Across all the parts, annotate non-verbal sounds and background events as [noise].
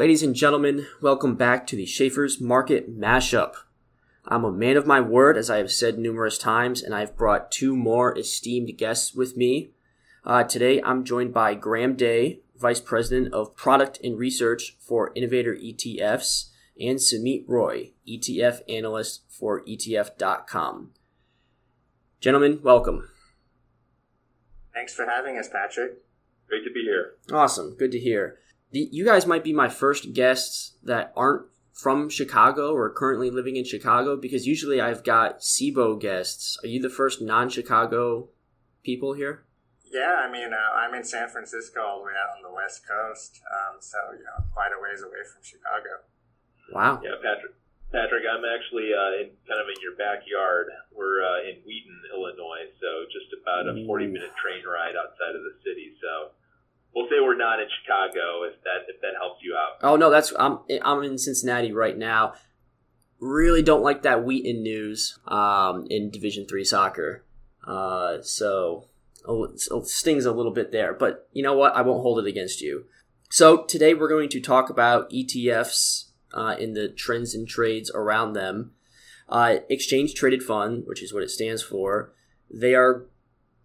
Ladies and gentlemen, welcome back to the Schaeffer's Market Mashup. I'm a man of my word, as I have said numerous times, and I've brought two more esteemed guests with me. Uh, today, I'm joined by Graham Day, Vice President of Product and Research for Innovator ETFs, and Sumit Roy, ETF Analyst for ETF.com. Gentlemen, welcome. Thanks for having us, Patrick. Great to be here. Awesome. Good to hear. You guys might be my first guests that aren't from Chicago or currently living in Chicago because usually I've got Cboe guests. Are you the first non Chicago people here? Yeah, I mean, uh, I'm in San Francisco, all the way out on the West Coast, um, so you know, quite a ways away from Chicago. Wow. Yeah, Patrick. Patrick, I'm actually uh, in kind of in your backyard. We're uh, in Wheaton, Illinois, so just about a 40 minute train ride outside of the city. So we'll say we're not in Chicago if that if that helps you out. Oh no, that's I'm I'm in Cincinnati right now. Really don't like that Wheaton news um, in Division Three soccer. Uh, so oh, it stings a little bit there, but you know what? I won't hold it against you. So today we're going to talk about ETFs uh, in the trends and trades around them. Uh, exchange traded fund, which is what it stands for, they are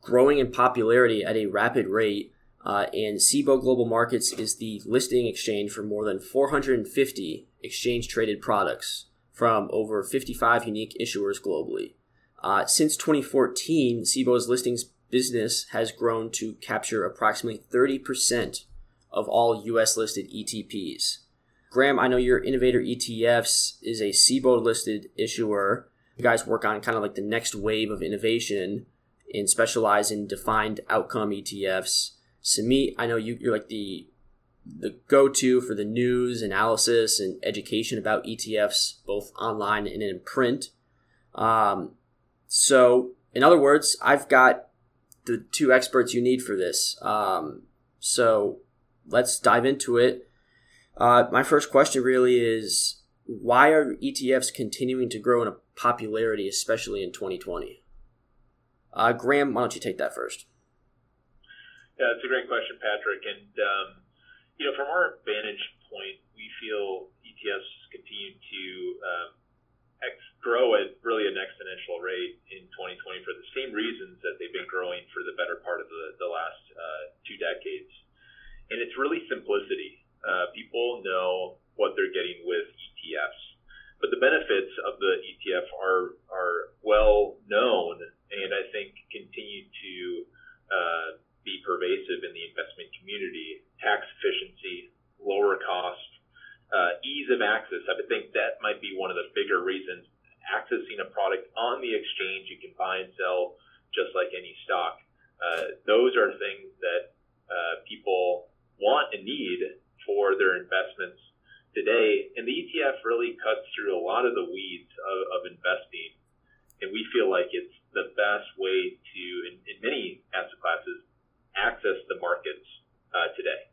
growing in popularity at a rapid rate. Uh, and Cboe Global Markets is the listing exchange for more than 450 exchange traded products from over 55 unique issuers globally. Uh, since 2014, Cboe's listings business has grown to capture approximately 30% of all US listed ETPs. Graham, I know your Innovator ETFs is a SIBO listed issuer. You guys work on kind of like the next wave of innovation and specialize in defined outcome ETFs. Sumit, I know you, you're like the the go-to for the news, analysis, and education about ETFs, both online and in print. Um, so, in other words, I've got the two experts you need for this. Um, so, let's dive into it. Uh, my first question really is why are ETFs continuing to grow in popularity, especially in 2020? Uh, Graham, why don't you take that first? Yeah, it's a great question, Patrick. And, um, you know, from our vantage point, we feel ETFs continue to um, ex- grow at really an exponential rate in 2020 for the same reasons that they've been growing for the better part of the, the last uh, two decades. And it's really simplicity uh, people know what they're getting with ETFs. But the benefits of the ETF are are well known, and I think continue to uh, be pervasive in the investment community. Tax efficiency, lower cost, uh, ease of access. I would think that might be one of the bigger reasons. Accessing a product on the exchange, you can buy and sell just like any stock. Uh, those are things that uh, people want and need for their investments today. And the ETF really cuts through a lot of the weeds of, of investing. And we feel like it's the best way to, in, in many asset classes, access the markets uh, today.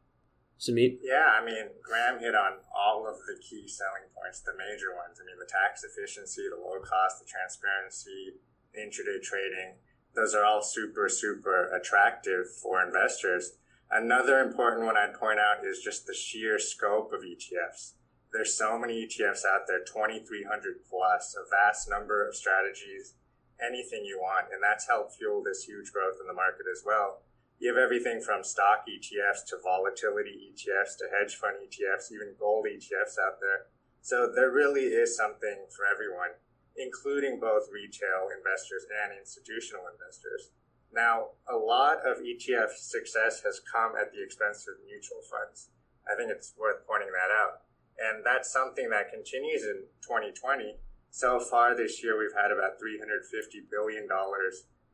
Sumit? Yeah, I mean, Graham hit on all of the key selling points, the major ones. I mean, the tax efficiency, the low cost, the transparency, the intraday trading. Those are all super, super attractive for investors. Another important one I'd point out is just the sheer scope of ETFs. There's so many ETFs out there, 2,300 plus, a vast number of strategies, anything you want. And that's helped fuel this huge growth in the market as well. You have everything from stock ETFs to volatility ETFs to hedge fund ETFs, even gold ETFs out there. So there really is something for everyone, including both retail investors and institutional investors. Now, a lot of ETF success has come at the expense of mutual funds. I think it's worth pointing that out. And that's something that continues in 2020. So far this year, we've had about $350 billion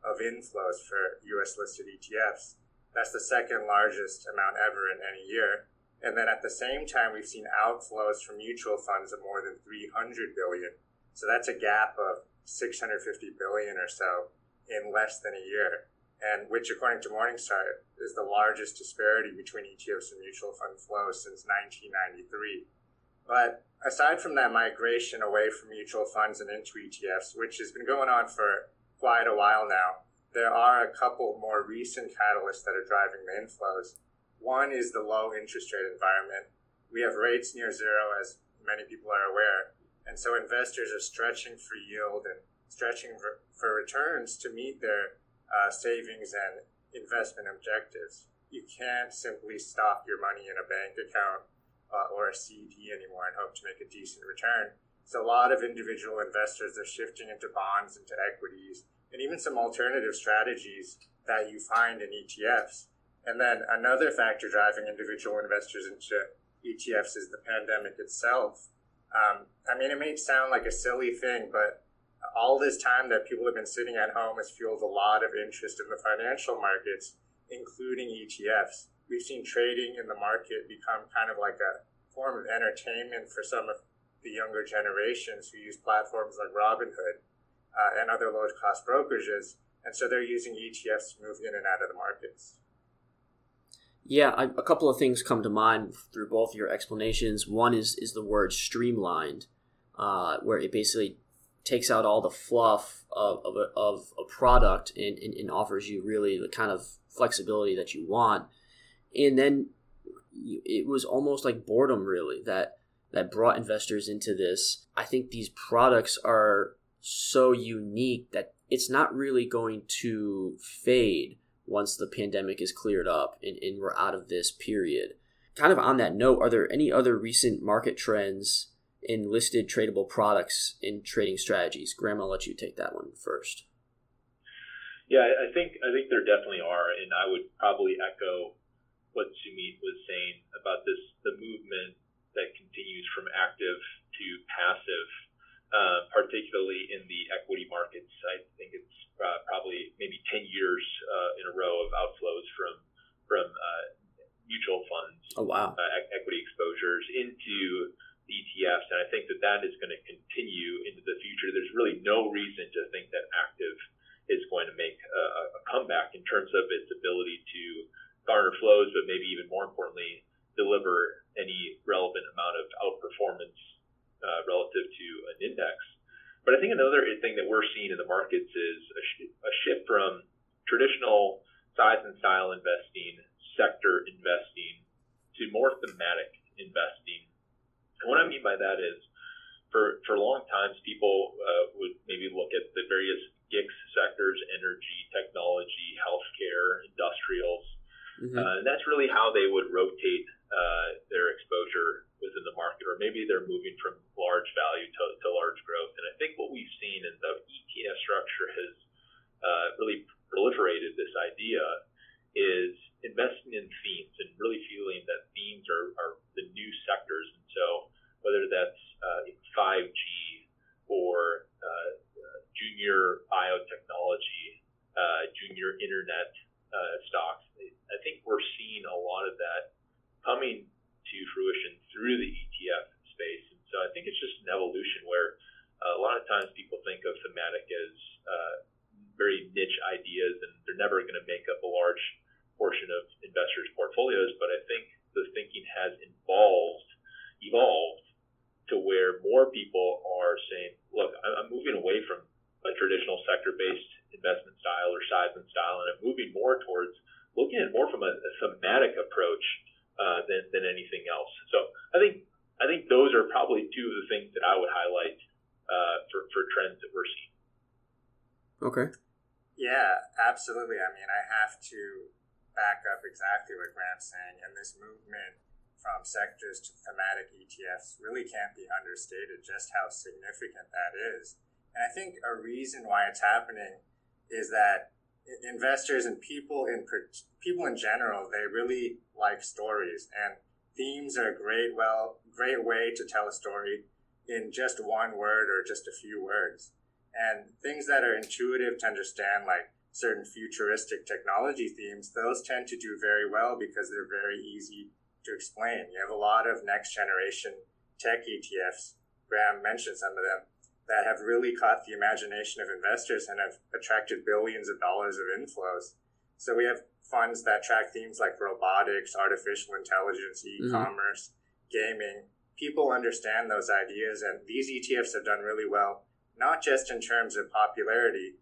of inflows for US listed ETFs. That's the second largest amount ever in any year. And then at the same time, we've seen outflows from mutual funds of more than 300 billion. So that's a gap of 650 billion or so in less than a year, and which, according to Morningstar, is the largest disparity between ETFs and mutual fund flows since 1993. But aside from that migration away from mutual funds and into ETFs, which has been going on for quite a while now, there are a couple more recent catalysts that are driving the inflows. One is the low interest rate environment. we have rates near zero, as many people are aware. And so investors are stretching for yield and stretching for, returns to meet their uh, savings and investment objectives. You can't simply stock your money in a bank account uh, or a CD anymore and hope to make a decent return. So a lot of individual investors are shifting into bonds, into equities, and even some alternative strategies that you find in ETFs. And then another factor driving individual investors into ETFs is the pandemic itself. Um, I mean, it may sound like a silly thing, but all this time that people have been sitting at home has fueled a lot of interest in the financial markets, including ETFs. We've seen trading in the market become kind of like a form of entertainment for some of the younger generations who use platforms like Robinhood uh, and other low cost brokerages. And so they're using ETFs to move in and out of the markets. Yeah, I, a couple of things come to mind through both your explanations. One is is the word streamlined, uh, where it basically takes out all the fluff of, of, a, of a product and, and, and, offers you really the kind of flexibility that you want. And then it was almost like boredom, really, that that brought investors into this. I think these products are so unique that it's not really going to fade once the pandemic is cleared up and, and we're out of this period. Kind of on that note, are there any other recent market trends in listed tradable products in trading strategies? Graham, I'll let you take that one first. Yeah, I think I think there definitely are, and I would probably echo what Sumit was saying about this the movement that continues from active to passive uh, particularly in the equity markets. I think it's uh, probably maybe 10 years uh, in a row of outflows from from uh, mutual funds, oh, wow. Uh, equity exposures into ETFs, and I think that that is going to continue into the future. There's really no reason to think that active is going to make a, a comeback in terms of its ability to garner flows, but maybe even more importantly, deliver any relevant amount of outperformance uh, relative to an index. But I think another thing that we're seeing in the markets is a, sh- a shift from traditional size and style investing, sector investing, to more thematic investing. And what I mean by that is, for for long times, people uh, would maybe look at the various GICS sectors: energy, technology, healthcare, industrials, mm-hmm. uh, and that's really how they would rotate uh, their exposure within the market, or maybe they're moving from large value to, to large growth. And I think what we've seen in the ETF structure has uh, really proliferated this idea is investing in themes and really feeling that themes are, are the new sectors. And so whether that's uh, 5G or uh, junior biotechnology, uh, junior internet stocks, I think we're seeing a lot of that coming to fruition through the ETF space. And so I think it's just an evolution where uh, a lot of times people think of thematic as uh, very niche ideas and they're never going to make up a large portion of investors' portfolios. But I think the thinking has evolved, evolved to where more people are saying, look, I'm moving away from a traditional sector-based investment style or size and style, and I'm moving more towards looking at more from a, a thematic approach uh, than, than anything else. So I think I think those are probably two of the things that I would highlight uh, for for trends that we're seeing. Okay. Yeah, absolutely. I mean, I have to back up exactly what Graham's saying, and this movement from sectors to thematic ETFs really can't be understated just how significant that is. And I think a reason why it's happening is that investors and people in people in general they really like stories and themes are a great well great way to tell a story in just one word or just a few words. And things that are intuitive to understand like certain futuristic technology themes those tend to do very well because they're very easy to explain. You have a lot of next generation tech etfs graham mentioned some of them that have really caught the imagination of investors and have attracted billions of dollars of inflows. So we have funds that track themes like robotics, artificial intelligence, mm-hmm. e-commerce, mm-hmm. gaming. People understand those ideas, and these ETFs have done really well, not just in terms of popularity,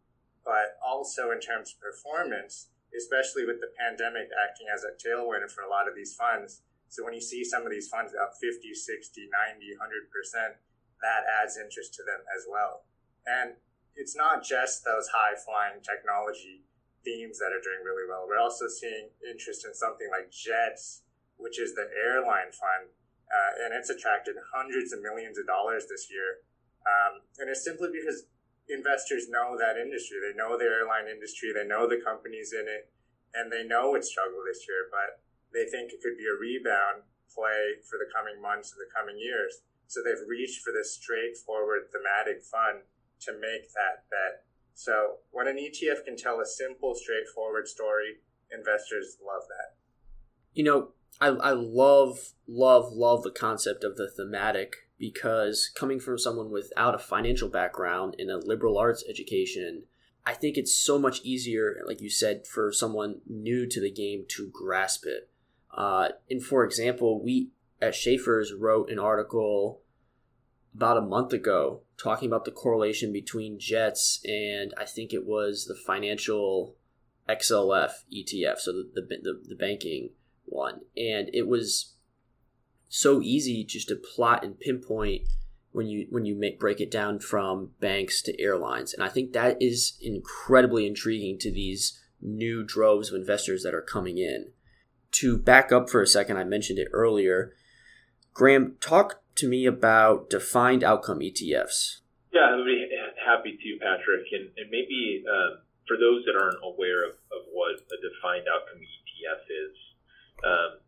but also in terms of performance, especially with the pandemic acting as a tailwind for a lot of these funds. So when you see some of these funds up 50, 60, 90, 100%, that adds interest to them as well. And it's not just those high flying technology themes that are doing really well. We're also seeing interest in something like JETS, which is the airline fund, uh, and it's attracted hundreds of millions of dollars this year. Um, and it's simply because investors know that industry. They know the airline industry, they know the companies in it, and they know it struggled this year, but they think it could be a rebound play for the coming months and the coming years. So they've reached for this straightforward thematic fund to make that bet. So when an ETF can tell a simple, straightforward story, investors love that. You know, I, I love, love, love the concept of the thematic because coming from someone without a financial background in a liberal arts education, I think it's so much easier, like you said, for someone new to the game to grasp it. Uh, and for example, we at Schaeffer's wrote an article about a month ago talking about the correlation between jets and I think it was the financial XLF ETF, so the, the, the, the banking one. And it was so easy just to plot and pinpoint when you when you make break it down from banks to airlines and i think that is incredibly intriguing to these new droves of investors that are coming in to back up for a second i mentioned it earlier graham talk to me about defined outcome etfs yeah i'd be happy to patrick and, and maybe um, for those that aren't aware of, of what a defined outcome etf is um,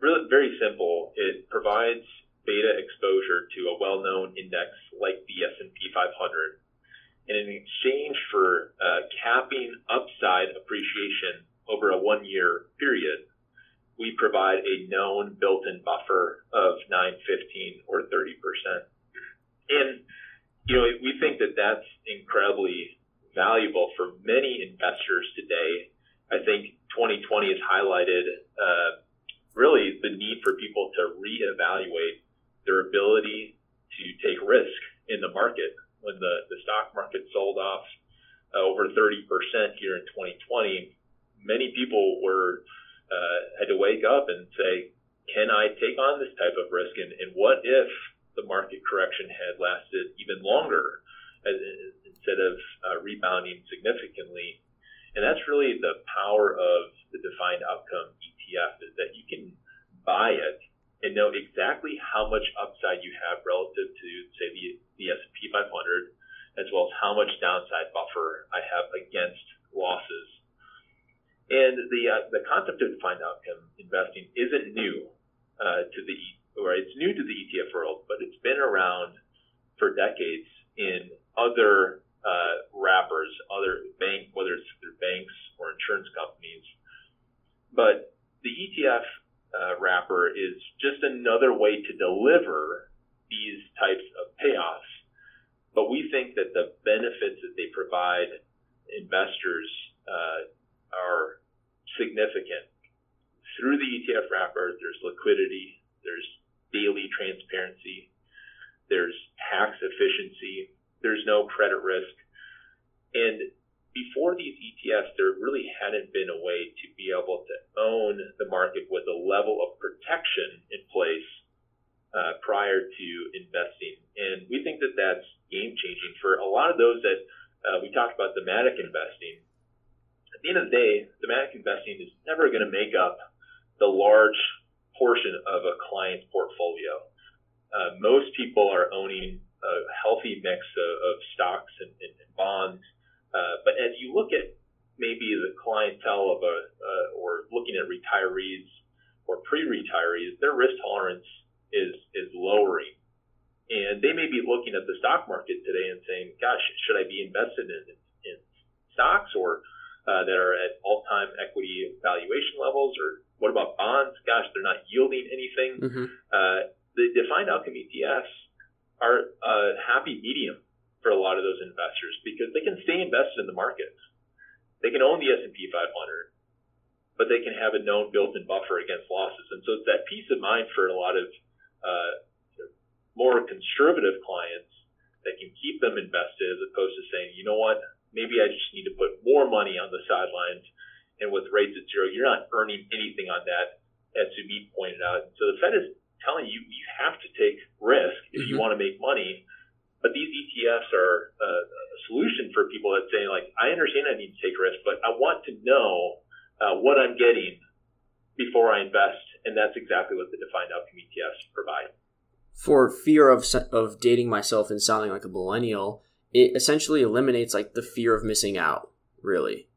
really very simple. It provides beta exposure to a well-known index like the S&P 500. And in exchange for uh, capping upside appreciation over a one-year period, we provide a known built-in buffer of 9, 15, or 30 percent. And you know, we think that that's incredibly valuable for many investors today. I think 2020 has highlighted uh, really the need for people to reevaluate their ability to take risk in the market. When the, the stock market sold off uh, over 30% here in 2020, many people were uh, had to wake up and say, can I take on this type of risk? And, and what if the market correction had lasted even longer as, instead of uh, rebounding significantly? And that's really the power of the defined outcome ETF is that you can buy it and know exactly how much upside you have relative to, say, the, the S&P 500, as well as how much downside buffer I have against losses. And the uh, the concept of defined outcome investing isn't new uh, to the or it's new to the ETF world, but it's been around for decades in other uh, wrappers, other bank, whether it's through banks or insurance companies. But the ETF uh, wrapper is just another way to deliver these types of payoffs. But we think that the benefits that they provide investors uh, are significant. Through the ETF wrapper, there's liquidity, there's daily transparency, there's tax efficiency, there's no credit risk. And before these ETFs, there really hadn't been a way to be able to own the market with a level of protection in place uh, prior to investing. And we think that that's game changing for a lot of those that uh, we talked about thematic investing. At the end of the day, thematic investing is never going to make up the large portion of a client's portfolio. Uh, most people are owning a healthy mix of, of stocks and, and, and bonds uh, but as you look at maybe the clientele of a, uh, or looking at retirees or pre-retirees, their risk tolerance is is lowering, and they may be looking at the stock market today and saying, "Gosh, should I be invested in, in stocks or uh, that are at all-time equity valuation levels, or what about bonds? Gosh, they're not yielding anything." Mm-hmm. Uh, the defined outcome ETFs are a happy medium for a lot of those investors because they can stay invested in the markets. They can own the S&P 500, but they can have a known built-in buffer against losses. And so it's that peace of mind for a lot of uh, more conservative clients that can keep them invested as opposed to saying, you know what, maybe I just need to put more money on the sidelines. And with rates at zero, you're not earning anything on that. as Sumit pointed out. So the Fed is telling you you have to take risk if mm-hmm. you want to make money. But these ETFs are a, a solution for people that say, like, I understand I need to take risk, but I want to know uh, what I'm getting before I invest, and that's exactly what the defined outcome ETFs provide. For fear of of dating myself and sounding like a millennial, it essentially eliminates like the fear of missing out, really,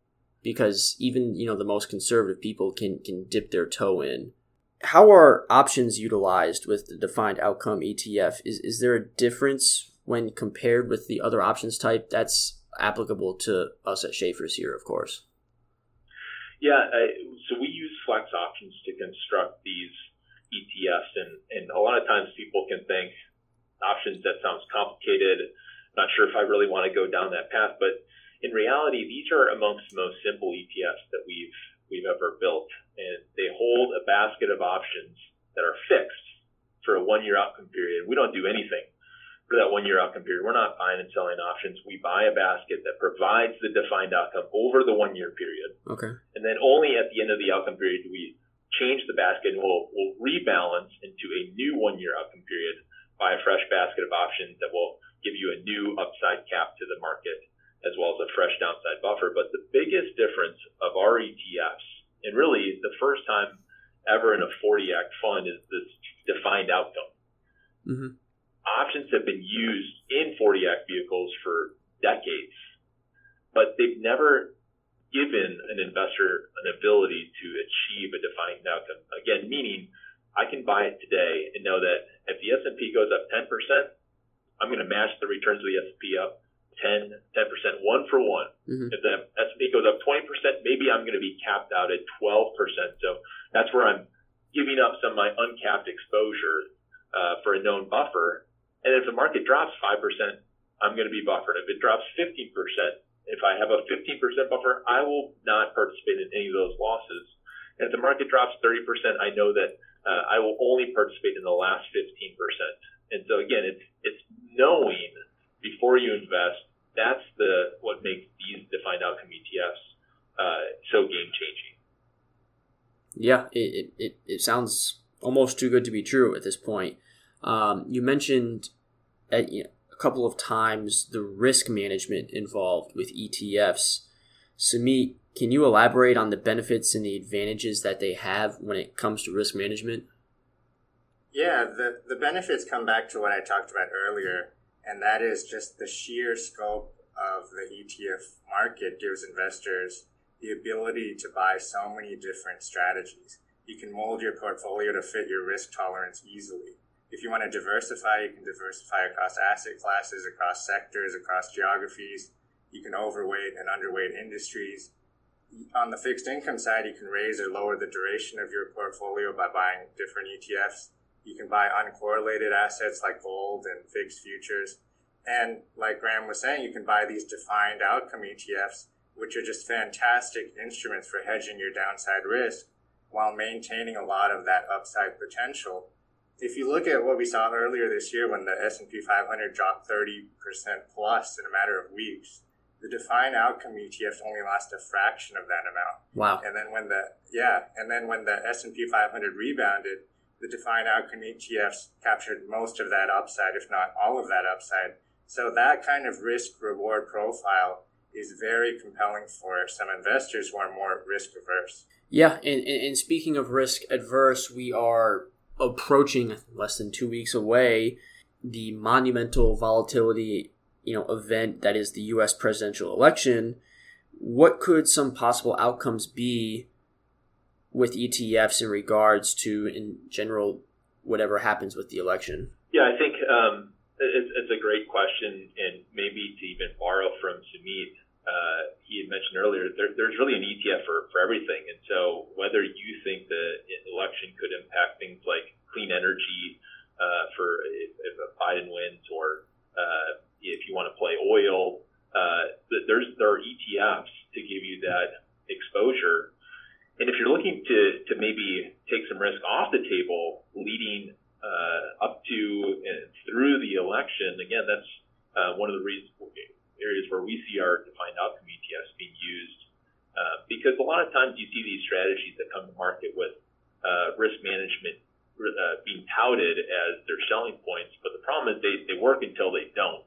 because even you know the most conservative people can can dip their toe in how are options utilized with the defined outcome ETF? Is, is there a difference when compared with the other options type that's applicable to us at Schaeffer's here, of course? Yeah, so we use flex options to construct these ETFs, and, and a lot of times people can think options that sounds complicated. Not sure if I really want to go down that path, but in reality, these are amongst the most simple ETFs that we've we've ever built and they hold a basket of options that are fixed for a one year outcome period. We don't do anything for that one year outcome period. We're not buying and selling options. We buy a basket that provides the defined outcome over the one year period. Okay. And then only at the end of the outcome period do we change the basket and we'll, we'll rebalance into a new one year outcome period by a fresh basket of options that will give you a new upside cap to the market as well as a fresh downside buffer. But the biggest difference of our ETFs and really the first time ever in a 40 act fund is this defined outcome. Mm-hmm. Options have been used in 40 act vehicles for decades, but they've never given an investor an ability to achieve a defined outcome. Again, meaning I can buy it today and know that if the S&P goes up 10%, I'm going to match the returns of the S&P up 10, 10%, one for one. Mm-hmm. If the S&P goes up 20%, maybe I'm going to be capped out at 12%. So that's where I'm giving up some of my uncapped exposure uh, for a known buffer. And if the market drops 5%, I'm going to be buffered. If it drops 15%, if I have a 15% buffer, I will not participate in any of those losses. And if the market drops 30%, I know that uh, I will only participate in the last 15%. And so again, it's it's knowing before you invest, that's the what makes these defined outcome ETFs uh, so game changing. Yeah, it, it, it sounds almost too good to be true at this point. Um, you mentioned at, you know, a couple of times the risk management involved with ETFs. Sumit, can you elaborate on the benefits and the advantages that they have when it comes to risk management? Yeah, the, the benefits come back to what I talked about earlier and that is just the sheer scope of the ETF market gives investors the ability to buy so many different strategies. You can mold your portfolio to fit your risk tolerance easily. If you want to diversify, you can diversify across asset classes, across sectors, across geographies. You can overweight and underweight industries. On the fixed income side, you can raise or lower the duration of your portfolio by buying different ETFs. You can buy uncorrelated assets like gold and VIX futures. And like Graham was saying, you can buy these defined outcome ETFs, which are just fantastic instruments for hedging your downside risk while maintaining a lot of that upside potential. If you look at what we saw earlier this year when the S&P 500 dropped 30% plus in a matter of weeks, the defined outcome ETFs only lost a fraction of that amount. Wow. And then when the yeah, and then when the S&P 500 rebounded, the defined outcome ETFs captured most of that upside, if not all of that upside. So that kind of risk reward profile is very compelling for some investors who are more risk averse. Yeah, and, and speaking of risk adverse, we are approaching less than two weeks away the monumental volatility you know event that is the U.S. presidential election. What could some possible outcomes be with ETFs in regards to, in general, whatever happens with the election? Yeah, I think um, it's, it's, a great question, and maybe to even borrow from Sumit, uh, he had mentioned earlier, there, there's really an ETF for, for everything. And so whether you think the election could impact things like clean energy uh, for if, if Biden wins, or uh, if you want to play oil, uh, there's there are ETFs to give you that exposure and if you're looking to, to maybe take some risk off the table leading uh, up to and through the election, again, that's uh, one of the reasons, areas where we see our defined outcome ETFs being used. Uh, because a lot of times you see these strategies that come to market with uh, risk management being touted as their selling points, but the problem is they, they work until they don't.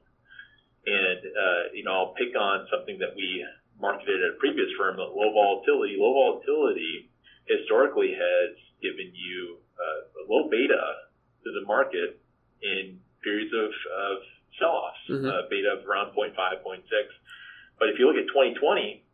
And, uh, you know, I'll pick on something that we marketed at a previous firm, but low volatility. Low volatility historically has given you uh, a low beta to the market in periods of, of sell-offs, mm-hmm. uh, beta of around 0.5, 0.6. But if you look at 2020,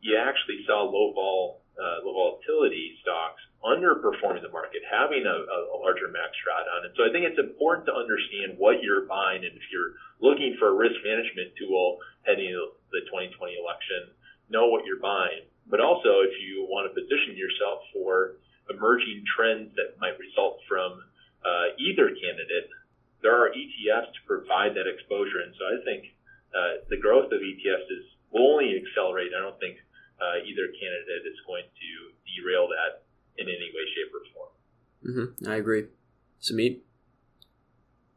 you actually saw low vol, uh, low volatility stocks underperforming the market, having a, a larger max drawdown. And so I think it's important to understand what you're buying. And if you're looking for a risk management tool heading the 2020 election, know what you're buying. But also, if you want to position yourself for emerging trends that might result from uh, either candidate, there are ETFs to provide that exposure. And so I think uh, the growth of ETFs is will only accelerate. I don't think uh, either candidate is going to derail that in any way, shape, or form. Mm-hmm. I agree. Sumit?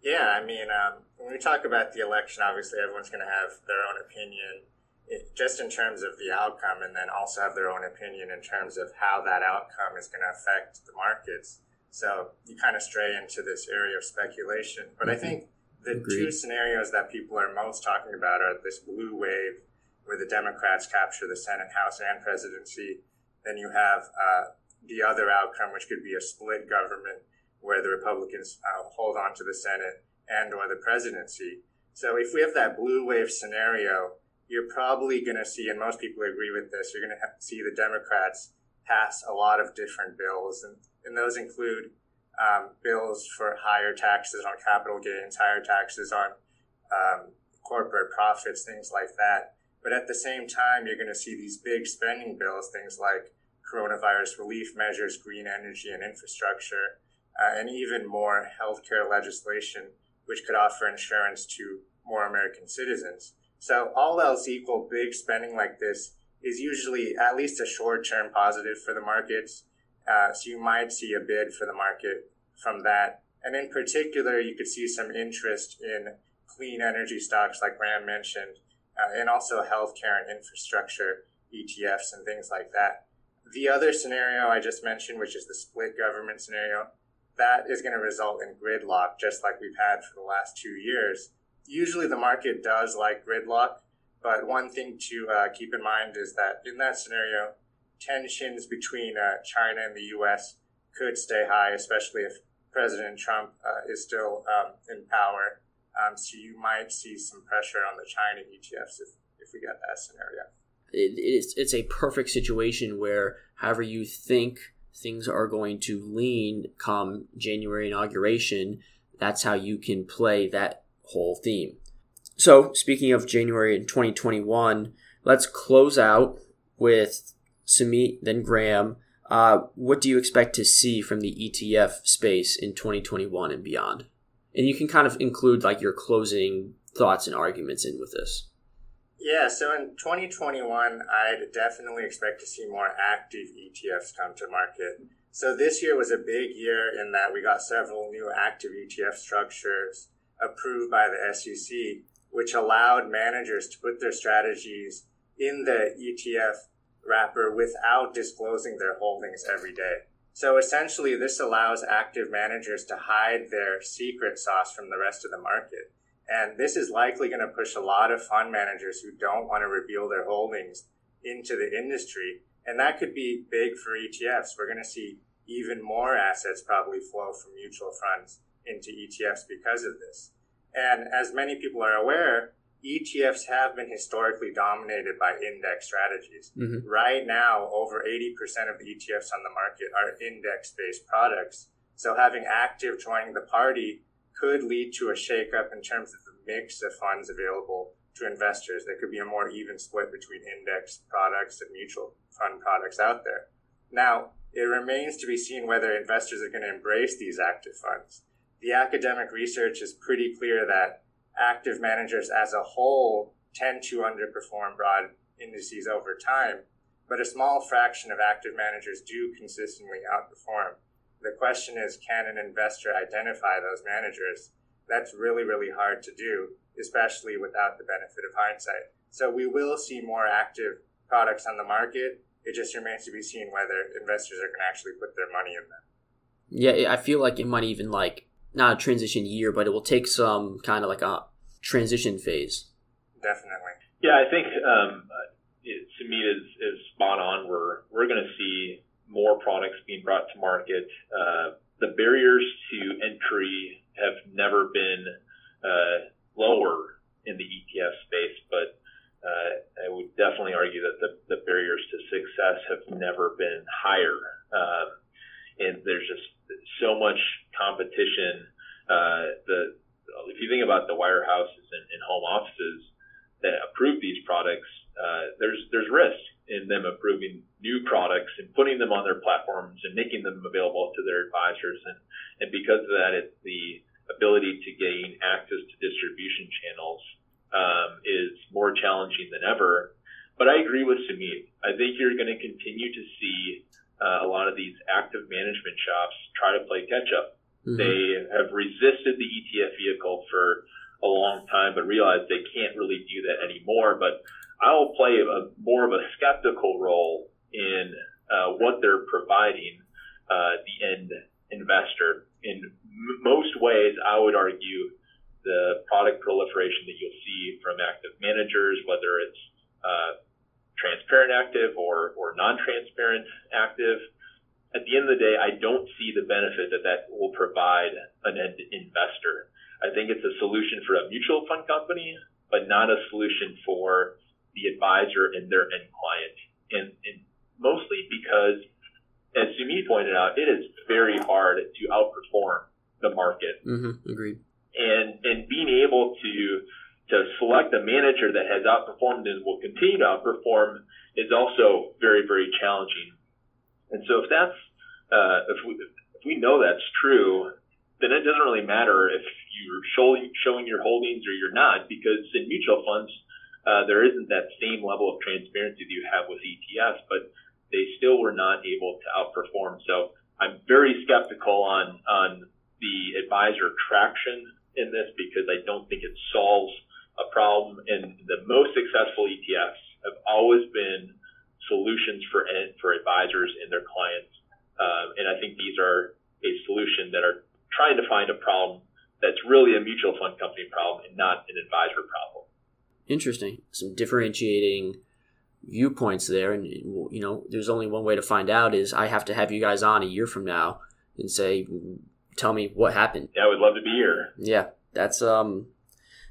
Yeah, I mean, um, when we talk about the election, obviously everyone's going to have their own opinion, it, just in terms of the outcome, and then also have their own opinion in terms of how that outcome is going to affect the markets. So you kind of stray into this area of speculation. But mm-hmm. I think the Agreed. two scenarios that people are most talking about are this blue wave, where the Democrats capture the Senate, House, and presidency. Then you have uh, the other outcome, which could be a split government where the Republicans uh, hold on to the Senate and or the presidency. So if we have that blue wave scenario, you're probably going to see, and most people agree with this, you're going to see the Democrats pass a lot of different bills, and, and those include um, bills for higher taxes on capital gains, higher taxes on um, corporate profits, things like that. But at the same time, you're going to see these big spending bills, things like coronavirus relief measures, green energy and infrastructure, uh, and even more healthcare legislation, which could offer insurance to more American citizens. So, all else equal, big spending like this is usually at least a short term positive for the markets. Uh, so, you might see a bid for the market from that. And in particular, you could see some interest in clean energy stocks, like Graham mentioned, uh, and also healthcare and infrastructure ETFs and things like that. The other scenario I just mentioned, which is the split government scenario, that is going to result in gridlock, just like we've had for the last two years. Usually the market does like gridlock, but one thing to uh, keep in mind is that in that scenario, tensions between uh, China and the US could stay high, especially if President Trump uh, is still um, in power. Um, so you might see some pressure on the China ETFs if, if we get that scenario it, it's it's a perfect situation where however you think things are going to lean come January inauguration, that's how you can play that whole theme. So, speaking of January in 2021, let's close out with Sumit, then Graham. Uh, what do you expect to see from the ETF space in 2021 and beyond? And you can kind of include like your closing thoughts and arguments in with this. Yeah, so in 2021, I'd definitely expect to see more active ETFs come to market. So this year was a big year in that we got several new active ETF structures approved by the SEC, which allowed managers to put their strategies in the ETF wrapper without disclosing their holdings every day. So essentially, this allows active managers to hide their secret sauce from the rest of the market. And this is likely going to push a lot of fund managers who don't want to reveal their holdings into the industry. And that could be big for ETFs. We're going to see even more assets probably flow from mutual funds into ETFs because of this. And as many people are aware, ETFs have been historically dominated by index strategies. Mm-hmm. Right now, over 80% of the ETFs on the market are index based products. So having active joining the party could lead to a shakeup in terms of the mix of funds available to investors. There could be a more even split between index products and mutual fund products out there. Now, it remains to be seen whether investors are going to embrace these active funds. The academic research is pretty clear that active managers as a whole tend to underperform broad indices over time, but a small fraction of active managers do consistently outperform. The question is can an investor identify those managers? That's really, really hard to do, especially without the benefit of hindsight. So we will see more active products on the market. It just remains to be seen whether investors are going to actually put their money in them. Yeah, I feel like it might even like not a transition year, but it will take some kind of like a transition phase. Definitely. Yeah, I think um, it, Sumit is, is spot on. We're we're going to see more products being brought to market. Uh, the barriers to entry have never been uh, lower in the ETF space, but uh, I would definitely argue that the, the barriers to success have never been higher. Um, and there's just so much competition. Uh, the if you think about the wirehouses and, and home offices that approve these products, uh, there's there's risk in them approving new products and putting them on their platforms and making them available to their advisors. And and because of that, it's the ability to gain access to distribution channels um, is more challenging than ever. But I agree with Sumit. I think you're going to continue to see uh, a lot of these active management shops try to play catch up. Mm-hmm. They have resisted the ETF vehicle for a long time, but realize they can't really do that anymore. But I will play a more of a skeptical role in uh, what they're providing uh, the end investor. In m- most ways, I would argue the product proliferation that you'll see from active managers, whether it's uh, transparent active or, or non-transparent active. At the end of the day, I don't see the benefit that that will provide an end investor. I think it's a solution for a mutual fund company, but not a solution for the advisor and their end client. And, and mostly because, as Sumit pointed out, it is very hard to outperform the market. Mm-hmm. Agreed. And and being able to to select a manager that has outperformed and will continue to outperform is also very, very challenging. And so if that's, uh, if we, if we know that's true, then it doesn't really matter if you're showing, showing your holdings or you're not, because in mutual funds, uh, there isn't that same level of transparency that you have with ETFs, but they still were not able to outperform. So I'm very skeptical on, on the advisor traction in this because I don't think it solves a problem. And the most successful ETFs have always been solutions for for advisors and their clients. Um, and I think these are a solution that are trying to find a problem that's really a mutual fund company problem and not an advisor problem. Interesting. Some differentiating viewpoints there, and you know, there's only one way to find out is I have to have you guys on a year from now and say, tell me what happened. Yeah, I would love to be here. Yeah, that's um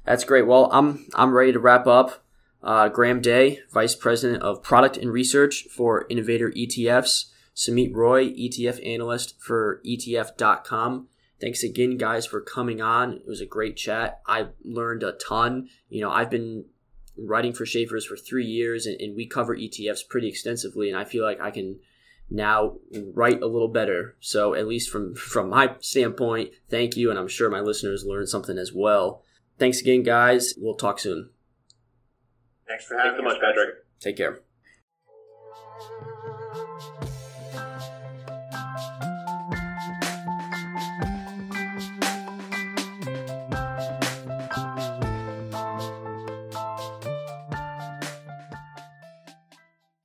that's great. Well, I'm I'm ready to wrap up. Uh, Graham Day, Vice President of Product and Research for Innovator ETFs. sumit Roy, ETF Analyst for ETF.com. Thanks again, guys, for coming on. It was a great chat. I learned a ton. You know, I've been writing for Schaeffer's for three years, and, and we cover ETFs pretty extensively, and I feel like I can now write a little better. So at least from [laughs] from my standpoint, thank you, and I'm sure my listeners learned something as well. Thanks again, guys. We'll talk soon. Thanks for having Thanks so much, Patrick. Take care.